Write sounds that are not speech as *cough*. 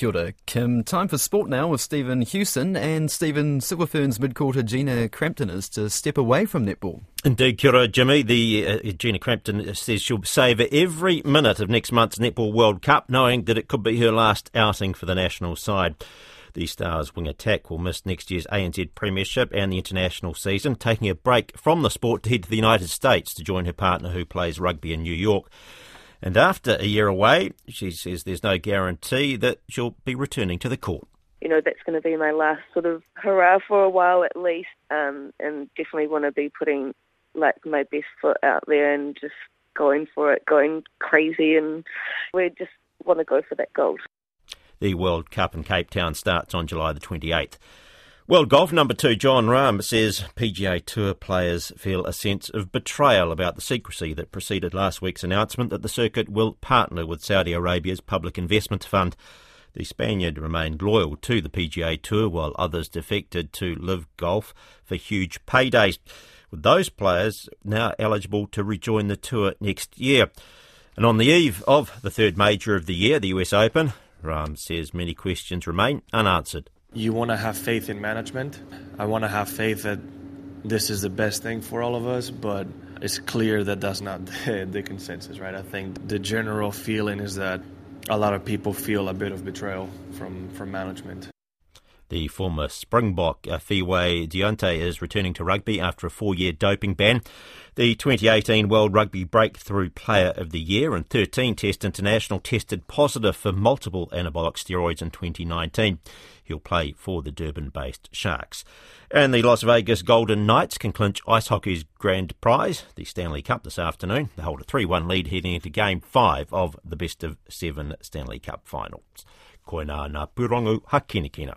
Kia ora, Kim. Time for sport now with Stephen Hewson and Stephen Silver Ferns midcourter Gina Crampton is to step away from netball. Indeed, kia ora, Jimmy. The uh, Gina Crampton says she'll savour every minute of next month's Netball World Cup, knowing that it could be her last outing for the national side. The Stars wing attack will miss next year's ANZ Premiership and the international season, taking a break from the sport to head to the United States to join her partner who plays rugby in New York. And after a year away, she says there's no guarantee that she'll be returning to the court. You know, that's going to be my last sort of hurrah for a while at least, um, and definitely want to be putting like my best foot out there and just going for it, going crazy, and we just want to go for that gold. The World Cup in Cape Town starts on July the 28th. World Golf number two, Jon Rahm, says PGA Tour players feel a sense of betrayal about the secrecy that preceded last week's announcement that the circuit will partner with Saudi Arabia's Public Investment Fund. The Spaniard remained loyal to the PGA Tour while others defected to LIV Golf for huge paydays, with those players now eligible to rejoin the tour next year. And on the eve of the third major of the year, the US Open, Rahm says many questions remain unanswered you want to have faith in management. I want to have faith that this is the best thing for all of us, but it's clear that that's not *laughs* the, the, consensus, right? I think the general feeling is that a lot of people feel a bit of betrayal from, from management. The former Springbok uh, Fiwe Dyantyi is returning to rugby after a four-year doping ban. The 2018 World Rugby Breakthrough Player of the Year and 13 Test International tested positive for multiple anabolic steroids in 2019. He'll play for the Durban-based Sharks. And the Las Vegas Golden Knights can clinch ice hockey's grand prize, the Stanley Cup, this afternoon. They hold a 3-1 lead heading into Game 5 of the best of seven Stanley Cup finals. Koina na purongu hakinekina.